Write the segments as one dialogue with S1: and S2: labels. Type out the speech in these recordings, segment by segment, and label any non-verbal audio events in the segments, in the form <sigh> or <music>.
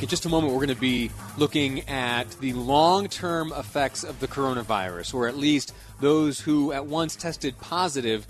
S1: In just a moment, we're going to be looking at the long term effects of the coronavirus, or at least those who at once tested positive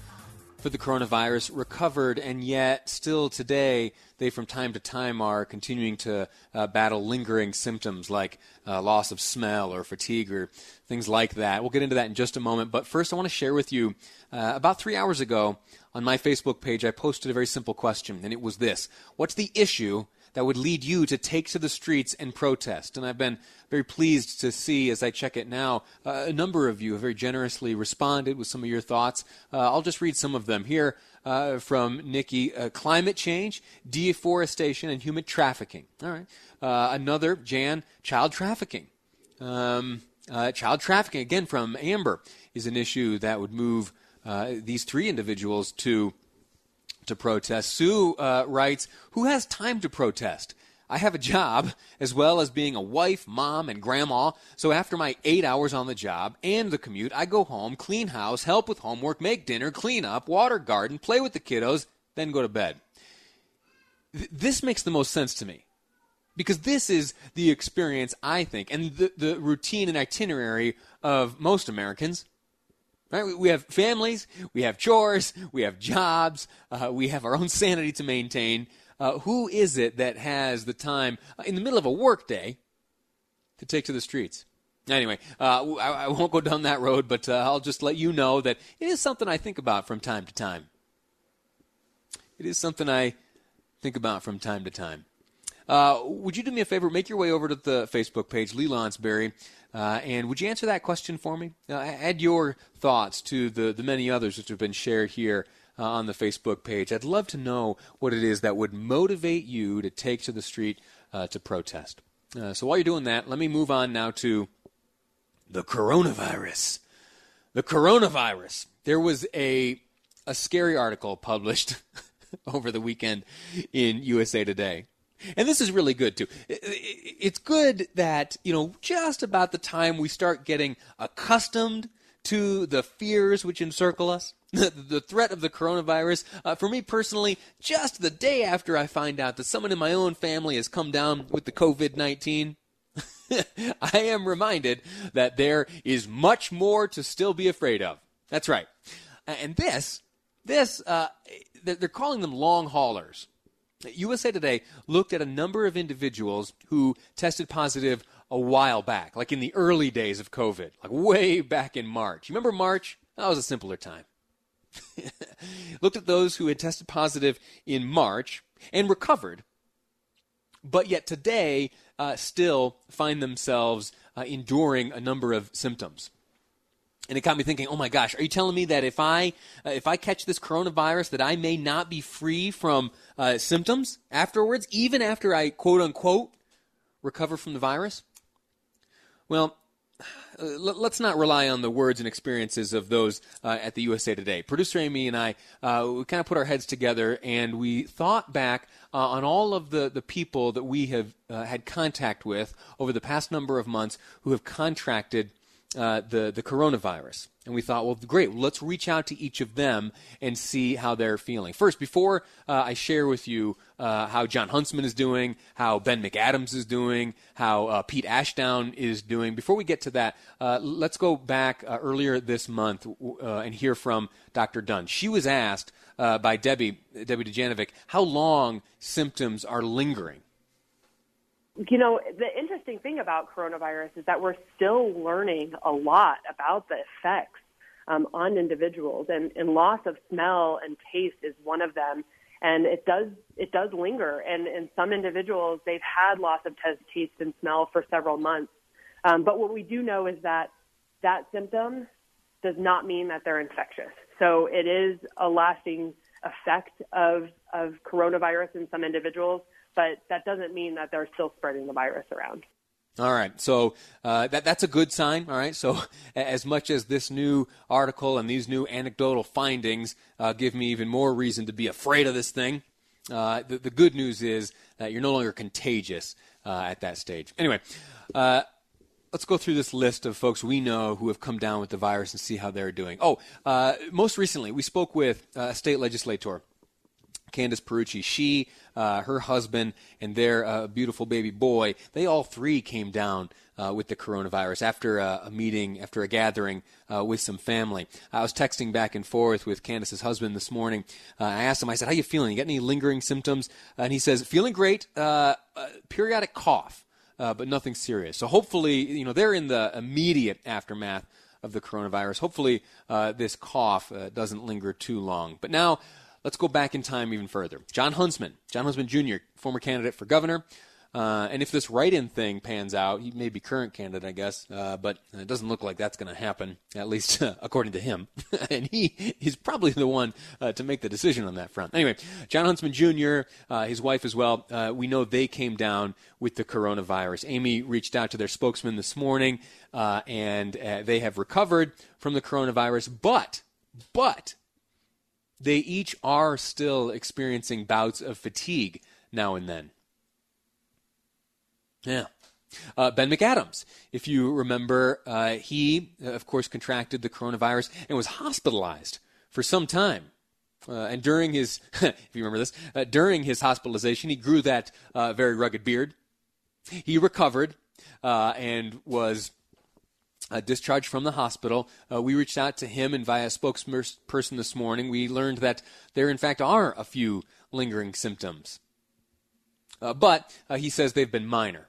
S1: for the coronavirus recovered, and yet still today they from time to time are continuing to uh, battle lingering symptoms like uh, loss of smell or fatigue or things like that. We'll get into that in just a moment. But first, I want to share with you uh, about three hours ago on my Facebook page, I posted a very simple question, and it was this What's the issue? That would lead you to take to the streets and protest. And I've been very pleased to see, as I check it now, uh, a number of you have very generously responded with some of your thoughts. Uh, I'll just read some of them here uh, from Nikki uh, climate change, deforestation, and human trafficking. All right. Uh, another, Jan, child trafficking. Um, uh, child trafficking, again from Amber, is an issue that would move these three individuals to to protest. Sue uh, writes, Who has time to protest? I have a job as well as being a wife, mom, and grandma. So after my eight hours on the job and the commute, I go home, clean house, help with homework, make dinner, clean up, water garden, play with the kiddos, then go to bed. Th- this makes the most sense to me because this is the experience, I think, and the, the routine and itinerary of most Americans. Right? We have families, we have chores, we have jobs, uh, we have our own sanity to maintain. Uh, who is it that has the time uh, in the middle of a workday to take to the streets? Anyway, uh, I, I, won't go down that road, but uh, I'll just let you know that it is something I think about from time to time. It is something I think about from time to time. Uh, would you do me a favor? Make your way over to the Facebook page, Lee Lonsberry. Uh, and would you answer that question for me? Uh, add your thoughts to the, the many others which have been shared here uh, on the Facebook page. I'd love to know what it is that would motivate you to take to the street uh, to protest. So while you're doing that, let me move on now to the coronavirus. The coronavirus. There was a a scary article published <laughs> over the weekend in USA Today and this is really good too. It's good that, you know, just about the time we start getting accustomed to the fears which encircle us, <laughs> the threat of the coronavirus. Uh, for me personally, just the day after I find out that someone in my own family has come down with the COVID 19, <laughs> I am reminded that there is much more to still be afraid of. That's right. And this, this, uh, they're calling them long haulers. USA Today looked at a number of individuals who tested positive a while back, like in the early days of COVID, like way back in March. You remember March? That was a simpler time. <laughs> looked at those who had tested positive in March and recovered, but yet today uh, still find themselves uh, enduring a number of symptoms and it got me thinking oh my gosh are you telling me that if i uh, if i catch this coronavirus that i may not be free from uh, symptoms afterwards even after i quote unquote recover from the virus well uh, let's not rely on the words and experiences of those uh, at the USA Today. Producer Amy and I, uh, we kind of put our heads together and we thought back on all of the, the people that we have had contact with over the past number of months who have contracted uh, the, the coronavirus. And we thought, well, great, let's reach out to each of them and see how they're feeling. First, before uh, I share with you uh, how John Huntsman is doing, how Ben McAdams is doing, how uh, Pete Ashdown is doing, before we get to that, uh, let's go back uh, earlier this month and hear from Dr. Dunn. She was asked by Debbie, Debbie Dujanovic, how long symptoms are lingering
S2: you know, interesting thing about coronavirus is that we're still learning a lot about the effects um, on individuals, and, and loss of smell and taste is one of them. And it does it does linger, and in some individuals, they've had loss of taste and smell for several months. Um, but what we do know is that that symptom does not mean that they're infectious. So it is a lasting effect of of coronavirus in some individuals, but that doesn't mean that they're still spreading the virus around.
S1: All right, so uh, that that's a good sign. All right, so <laughs> as much as this new article and these new anecdotal findings uh, give me even more reason to be afraid of this thing, uh, the, the, good news is that you're no longer contagious uh, at that stage. Anyway, uh, let's go through this list of folks we know who have come down with the virus and see how they're doing. Oh, uh, most recently we spoke with a state legislator Candice Pierucci, she, uh, her husband, and their uh, beautiful baby boy, they all three came down uh, with the coronavirus after a, meeting, after a gathering uh, with some family. I was texting back and forth with Candice's husband this morning. Uh, I asked him, I said, how are you feeling? You got any lingering symptoms? and he says, feeling great, uh, periodic cough, but nothing serious. So hopefully, you know, they're in the immediate aftermath of the coronavirus. Hopefully, this cough doesn't linger too long. But now, Let's go back in time even further. John Huntsman, John Huntsman Jr., former candidate for governor. Uh, and if this write-in thing pans out, he may be current candidate, I guess, uh, but it doesn't look like that's going to happen, at least uh, <laughs> according to him. <laughs> and he is probably the one uh, to make the decision on that front. Anyway, John Huntsman Jr., uh, his wife as well, uh, we know they came down with the coronavirus. Amy reached out to their spokesman this morning, and they have recovered from the coronavirus, but, but they each are still experiencing bouts of fatigue now and then. Yeah. Uh, ben McAdams, if you remember, uh, he, uh, of course, contracted the coronavirus and was hospitalized for some time. Uh, and during his, <laughs> if you remember this, uh, during his hospitalization, he grew that uh, very rugged beard. He recovered and was uh, discharged from the hospital. Uh, we reached out to him, and via a spokesperson this morning, we learned that there, in fact, are a few lingering symptoms. Uh, but uh, he says they've been minor.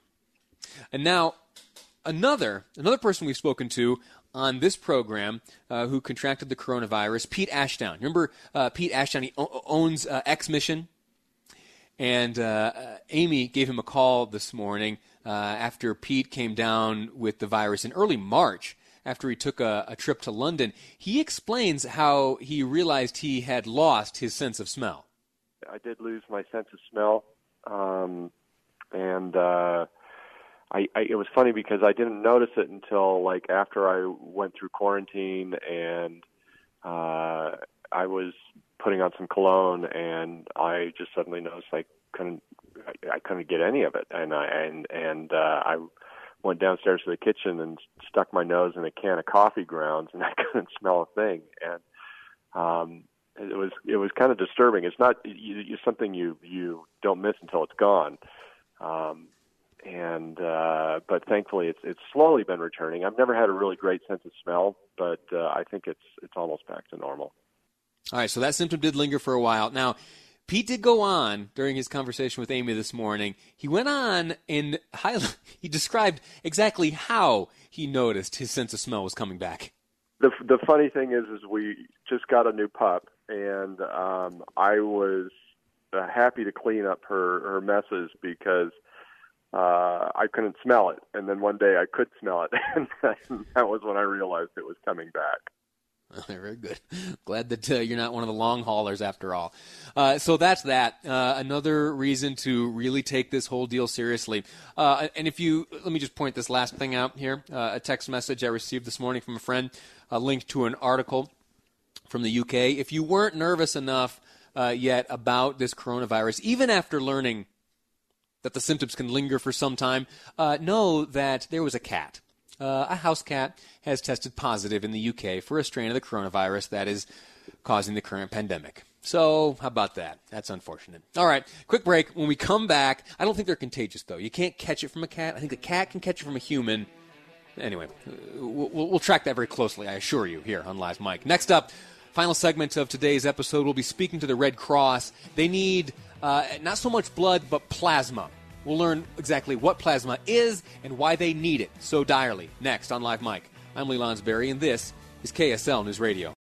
S1: And now, another another person we've spoken to on this program uh, who contracted the coronavirus, Pete Ashdown. Remember uh, Pete Ashdown? He o- owns XMission. And Amy gave him a call this morning uh, after Pete came down with the virus in early March after he took a, a, trip to London. He explains how he realized he had lost his sense of smell.
S3: I did lose my sense of smell, um, and uh, I, I, it was funny because I didn't notice it until like after I went through quarantine and uh, I was putting on some cologne, and I just suddenly noticed I couldn't I, couldn't get any of it, and I and and uh, I went downstairs to the kitchen and stuck my nose in a can of coffee grounds, and <laughs> I couldn't smell a thing, and um, it was it was kind of disturbing. It's not you, you, something you you don't miss until it's gone. Um, and uh, but thankfully it's it's slowly been returning. I've never had a really great sense of smell, but uh, I think it's it's almost back to normal.
S1: All right, so that symptom did linger for a while. Now, Pete did go on during his conversation with Amy this morning. He went on and <laughs> he described exactly how he noticed his sense of smell was coming back.
S3: The the funny thing is, is we just got a new pup, and um, I was uh, happy to clean up her her messes because uh, I couldn't smell it, and then one day I could smell it, <laughs> and that was when I realized it was coming back. <laughs>
S1: Very good. Glad that uh, you're not one of the long haulers after all. Uh, so that's that. Uh, another reason to really take this whole deal seriously. Uh, and if you, let me just point this last thing out here uh, a text message I received this morning from a friend, a link to an article from the UK. If you weren't nervous enough uh, yet about this coronavirus, even after learning that the symptoms can linger for some time, know that there was a cat uh, a house cat has tested positive in the UK for a strain of the coronavirus that is causing the current pandemic. So, how about that? That's unfortunate. All right, quick break. When we come back, I don't think they're contagious, though. You can't catch it from a cat. I think the cat can catch it from a human. Anyway, we'll, we'll track that very closely, I assure you, here on Live Mic. Next up, final segment of today's episode, we'll be speaking to the Red Cross. They need uh, not so much blood, but plasma. We'll learn exactly what plasma is and why they need it so direly next on Live Mic. I'm Lee Lonsberry, and this is KSL News Radio.